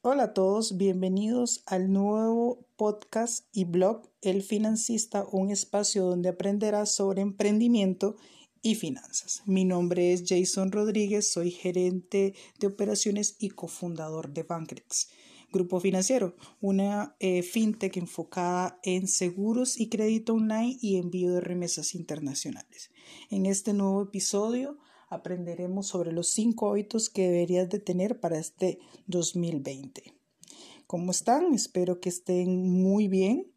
Hola a todos, bienvenidos al nuevo podcast y blog El Financista, un espacio donde aprenderás sobre emprendimiento y finanzas. Mi nombre es Jason Rodríguez, soy gerente de operaciones y cofundador de Bankrex. Grupo Financiero, una eh, fintech enfocada en seguros y crédito online y envío de remesas internacionales. En este nuevo episodio aprenderemos sobre los cinco hábitos que deberías de tener para este 2020. ¿Cómo están? Espero que estén muy bien.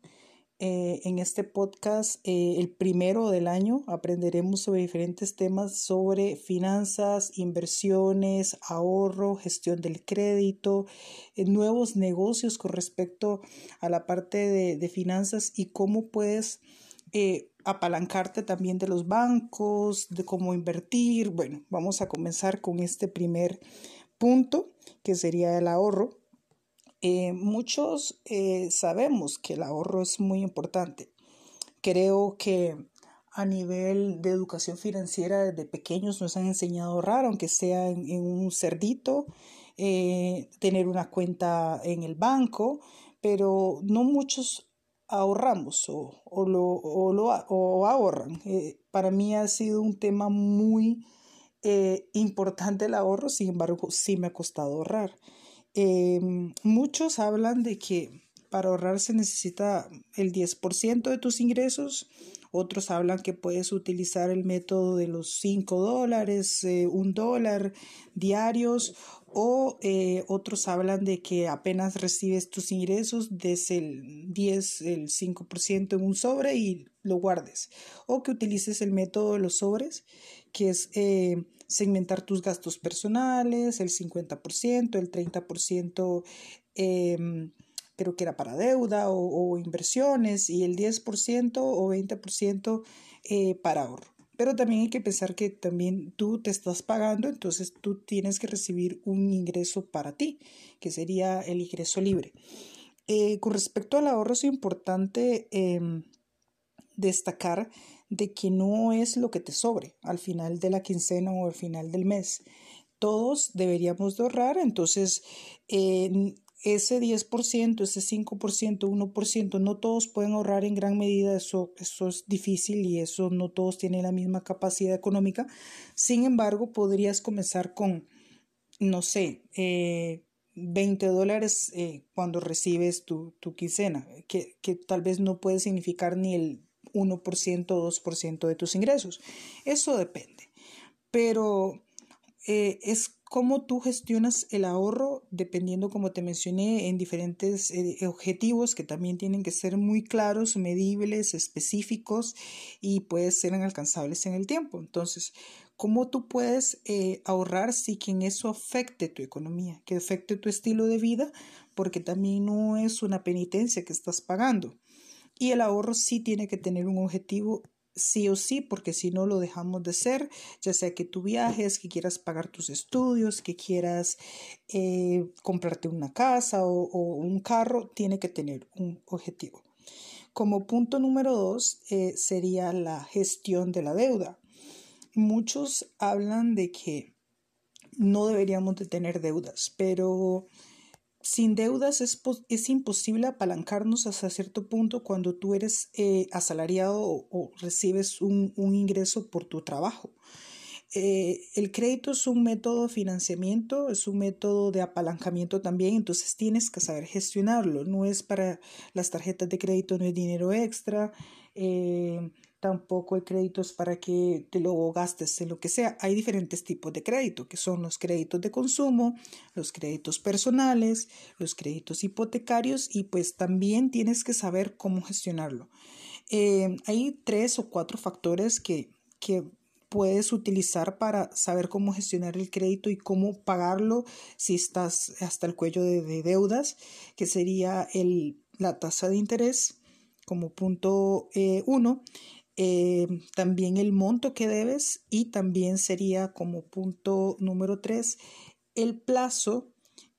Eh, en este podcast, eh, el primero del año, aprenderemos sobre diferentes temas sobre finanzas, inversiones, ahorro, gestión del crédito, eh, nuevos negocios con respecto a la parte de, de finanzas y cómo puedes apalancarte también de los bancos, de cómo invertir. Bueno, vamos a comenzar con este primer punto, que sería el ahorro. Eh, muchos eh, sabemos que el ahorro es muy importante. Creo que a nivel de educación financiera desde pequeños nos han enseñado a ahorrar, aunque sea en, un cerdito, eh, tener una cuenta en el banco, pero no muchos ahorramos o, o, lo, o, lo, o ahorran. para mí ha sido un tema muy importante el ahorro, sin embargo sí me ha costado ahorrar. Em, muchos hablan de que para ahorrar se necesita el 10% de tus ingresos. Otros hablan que puedes utilizar el método de los 5 dólares, eh, un dólar diarios. O eh, otros hablan de que apenas recibes tus ingresos, des el 10, el 5% en un sobre y lo guardes. O que utilices el método de los sobres, que es eh, segmentar tus gastos personales, el 50%, el 30% em, creo que era para deuda o, inversiones y el 10% o 20% eh, para ahorro. Pero también hay que pensar que también tú te estás pagando, entonces tú tienes que recibir un ingreso para ti, que sería el ingreso libre. Eh, con respecto al ahorro es importante em, destacar de que no es lo que te sobre al final de la quincena o al final del mes. Todos deberíamos de ahorrar, entonces ese 10%, ese 5%, 1%, no todos pueden ahorrar en gran medida, eso, eso es difícil y eso no todos tienen la misma capacidad económica. Sin embargo, podrías comenzar con, no sé, 20 eh, dólares eh, cuando recibes tu, tu quincena, que, que tal vez no puede significar ni el 1% o 2% de tus ingresos. Eso depende. Pero eh, es cómo tú gestionas el ahorro dependiendo, como te mencioné, en diferentes eh, objetivos que también tienen que ser muy claros, medibles, específicos y pueden ser alcanzables en el tiempo. Entonces, ¿cómo tú puedes eh, ahorrar sin que eso afecte tu economía, que afecte tu estilo de vida? Porque también no es una penitencia que estás pagando. Y el ahorro sí tiene que tener un objetivo sí o sí, porque si no lo dejamos de ser, ya sea que tú viajes, que quieras pagar tus estudios, que quieras eh, comprarte una casa o, un carro, tiene que tener un objetivo. Como punto número dos eh, sería la gestión de la deuda. Muchos hablan de que no deberíamos de tener deudas, pero sin deudas es, es, imposible apalancarnos hasta cierto punto cuando tú eres eh, asalariado o, recibes un, un, ingreso por tu trabajo. Eh, el crédito es un método de financiamiento, es un método de apalancamiento también, entonces tienes que saber gestionarlo. No es para las tarjetas de crédito, no es dinero extra. Eh, tampoco el crédito es para que te lo gastes en lo que sea. Hay diferentes tipos de crédito, que son los créditos de consumo, los créditos personales, los créditos hipotecarios y pues también tienes que saber cómo gestionarlo. Eh, hay tres o cuatro factores que, que puedes utilizar para saber cómo gestionar el crédito y cómo pagarlo si estás hasta el cuello de, deudas, que sería el, la tasa de interés como punto eh, uno, eh, también el monto que debes y también sería como punto número tres el plazo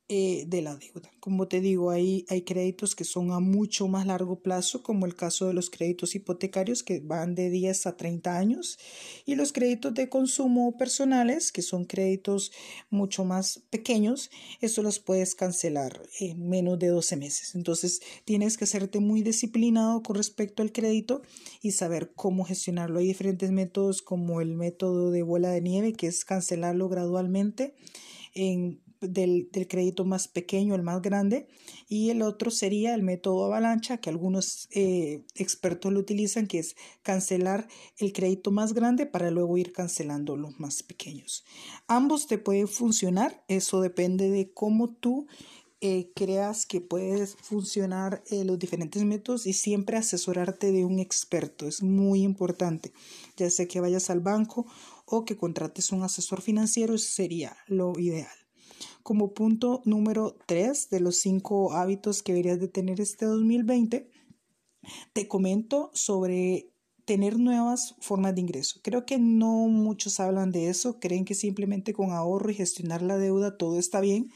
eh, de la deuda. Como te digo, hay, hay créditos que son a mucho más largo plazo, como el caso de los créditos hipotecarios que van de 10 a 30 años, y los créditos de consumo personales, que son créditos mucho más pequeños, estos los puedes cancelar en menos de 12 meses. Entonces, tienes que hacerte muy disciplinado con respecto al crédito y saber cómo gestionarlo. Hay diferentes métodos como el método de bola de nieve, que es cancelarlo gradualmente en del, crédito más pequeño al más grande y el otro sería el método avalancha que algunos eh, expertos lo utilizan que es cancelar el crédito más grande para luego ir cancelando los más pequeños. Ambos te pueden funcionar eso depende de cómo tú eh, creas que puedes funcionar eh, los diferentes métodos y siempre asesorarte de un experto es muy importante. Ya sea que vayas al banco o que contrates un asesor financiero sería lo ideal como punto número 3 de los 5 hábitos que deberías de tener este 2020, te comento sobre tener nuevas formas de ingreso. Creo que no muchos hablan de eso, creen que simplemente con ahorro y gestionar la deuda todo está bien,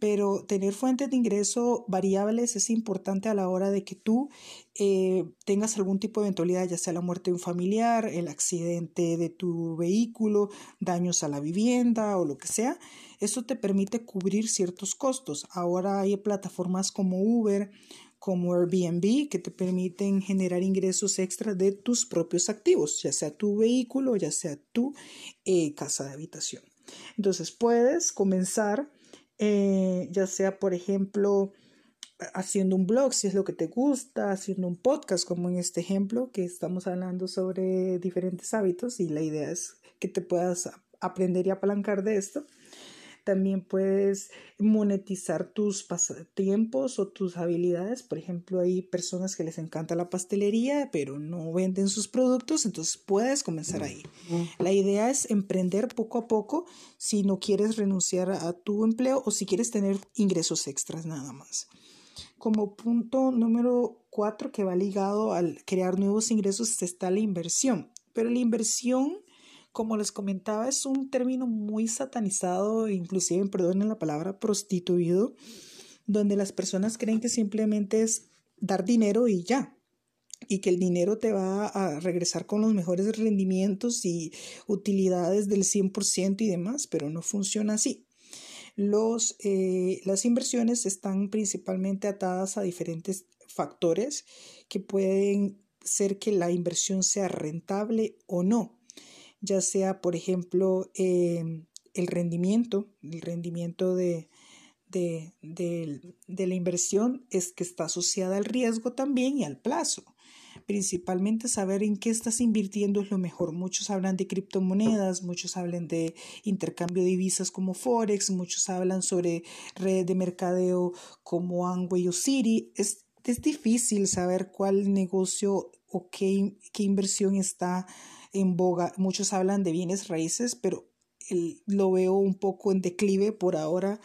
pero tener fuentes de ingreso variables es importante a la hora de que tú eh, tengas algún tipo de eventualidad, ya sea la muerte de un familiar, el accidente de tu vehículo, daños a la vivienda o lo que sea. Eso te permite cubrir ciertos costos. Ahora hay plataformas como Uber, como Airbnb, que te permiten generar ingresos extra de tus propios activos, ya sea tu vehículo, ya sea tu eh, casa de habitación. Entonces puedes comenzar eh, ya sea, por ejemplo, haciendo un blog, si es lo que te gusta, haciendo un podcast, como en este ejemplo, que estamos hablando sobre diferentes hábitos y la idea es que te puedas aprender y apalancar de esto. También puedes monetizar tus pasatiempos o tus habilidades. Por ejemplo, hay personas que les encanta la pastelería, pero no venden sus productos, entonces puedes comenzar ahí. La idea es emprender poco a poco si no quieres renunciar a tu empleo o si quieres tener ingresos extras nada más. Como punto número cuatro que va ligado al crear nuevos ingresos está la inversión. Pero la inversión como les comentaba, es un término muy satanizado, inclusive, perdonen la palabra, prostituido, donde las personas creen que simplemente es dar dinero y ya, y que el dinero te va a regresar con los mejores rendimientos y utilidades del 100% y demás, pero no funciona así. Los, eh, las inversiones están principalmente atadas a diferentes factores que pueden ser que la inversión sea rentable o no ya sea, por ejemplo, em, el rendimiento, el rendimiento de, de, de, la inversión es que está asociada al riesgo también y al plazo. Principalmente saber en qué estás invirtiendo es lo mejor. Muchos hablan de criptomonedas, muchos hablan de intercambio de divisas como Forex, muchos hablan sobre redes de mercadeo como Amway o Citi. Es, es difícil saber cuál negocio o qué, qué inversión está en boga. Muchos hablan de bienes raíces, pero lo veo un poco en declive por ahora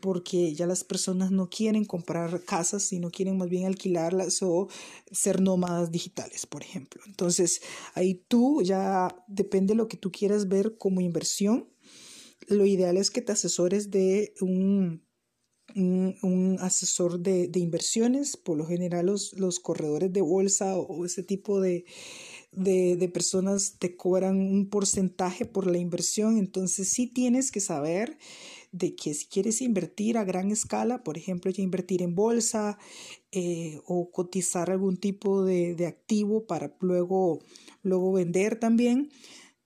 porque ya las personas no quieren comprar casas, sino quieren más bien alquilarlas o ser nómadas digitales, por ejemplo. Entonces, ahí tú ya depende de lo que tú quieras ver como inversión. Lo ideal es que te asesores de un, un, asesor de, de, inversiones, por lo general los, los corredores de bolsa o ese tipo de, de, personas te cobran un porcentaje por la inversión, entonces sí tienes que saber de que si quieres invertir a gran escala, por ejemplo, ya invertir en bolsa eh, o cotizar algún tipo de, activo para luego, luego vender también,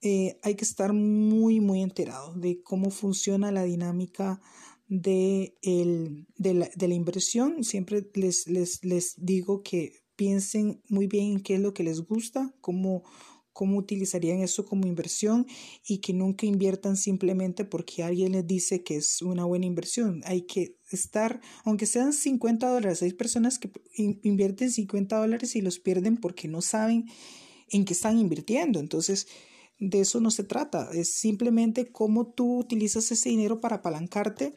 eh, hay que estar muy, muy enterado de cómo funciona la dinámica de, el, de, la, de la inversión. Siempre les, les, les digo que piensen muy bien en qué es lo que les gusta, cómo, cómo utilizarían eso como inversión y que nunca inviertan simplemente porque alguien les dice que es una buena inversión. Hay que estar, aunque sean 50 dólares, hay personas que invierten 50 dólares y los pierden porque no saben en qué están invirtiendo. Entonces, de eso no se trata, es simplemente cómo tú utilizas ese dinero para apalancarte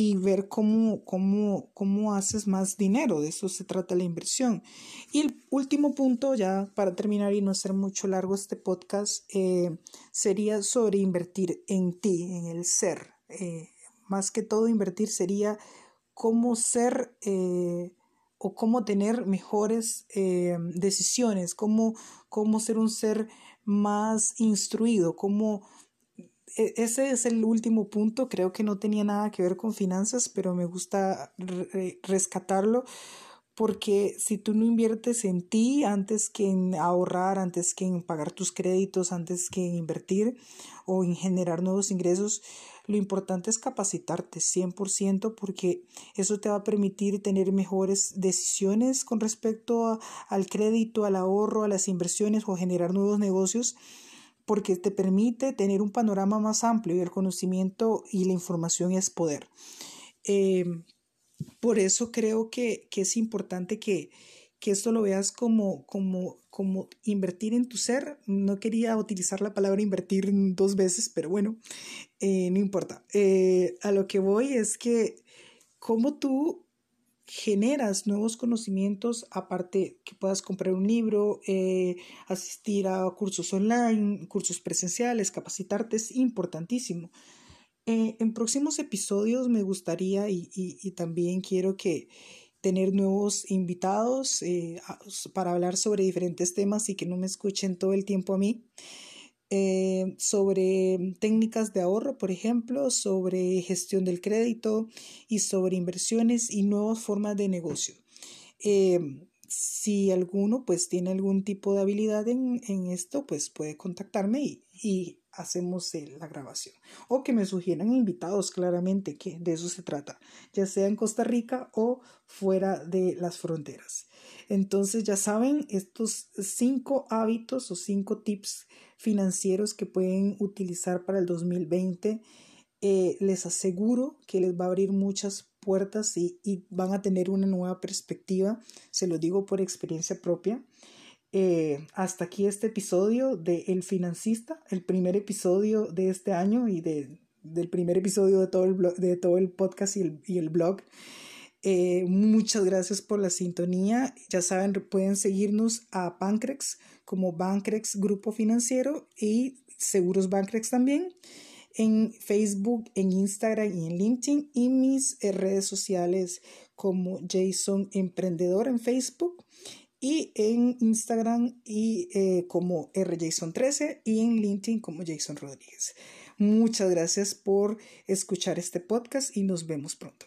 y ver cómo, cómo, cómo haces más dinero. De eso se trata la inversión. Y el último punto, ya para terminar y no ser mucho largo este podcast, eh, sería sobre invertir en ti, en el ser. Eh, más que todo invertir sería cómo ser eh, o cómo tener mejores decisiones, cómo, cómo ser un ser más instruido, cómo... E, ese es el último punto, creo que no tenía nada que ver con finanzas, pero me gusta rescatarlo porque si tú no inviertes en ti antes que en ahorrar, antes que en pagar tus créditos, antes que en invertir o en generar nuevos ingresos, lo importante es capacitarte 100% porque eso te va a permitir tener mejores decisiones con respecto al crédito, al ahorro, a las inversiones o generar nuevos negocios porque te permite tener un panorama más amplio y el conocimiento y la información es poder. Eh, por eso creo que, es importante que, esto lo veas como, como, como invertir en tu ser. No quería utilizar la palabra invertir dos veces, pero bueno, eh, no importa. Eh, a lo que voy es que como tú generas nuevos conocimientos, aparte que puedas comprar un libro, eh, asistir a cursos online, cursos presenciales, capacitarte, es importantísimo. Eh, en próximos episodios me gustaría y, también quiero que tener nuevos invitados eh, para hablar sobre diferentes temas y que no me escuchen todo el tiempo a mí. Eh, sobre técnicas de ahorro, por ejemplo, sobre gestión del crédito y sobre inversiones y nuevas formas de negocio. si alguno pues tiene algún tipo de habilidad en, esto, pues puede contactarme y, y hacemos la grabación. O que me sugieran invitados, claramente, que de eso se trata, ya sea en Costa Rica o fuera de las fronteras. Entonces, ya saben, estos cinco hábitos o cinco tips financieros que pueden utilizar para el 2020, eh, les aseguro que les va a abrir muchas puertas y van a tener una nueva perspectiva, se lo digo por experiencia propia. Eh, hasta aquí este episodio de El Financista, el primer episodio de este año y de, del primer episodio de todo el, de todo el podcast y el, y el blog. Eh, muchas gracias por la sintonía. Ya saben, pueden seguirnos a Pancrex como Bancrex Grupo Financiero y Seguros Bancrex también en Facebook, en Instagram y en LinkedIn y mis redes sociales como Jason Emprendedor en Facebook y en Instagram y eh, como rjason13 y en LinkedIn como Jason Rodríguez. Muchas gracias por escuchar este podcast y nos vemos pronto.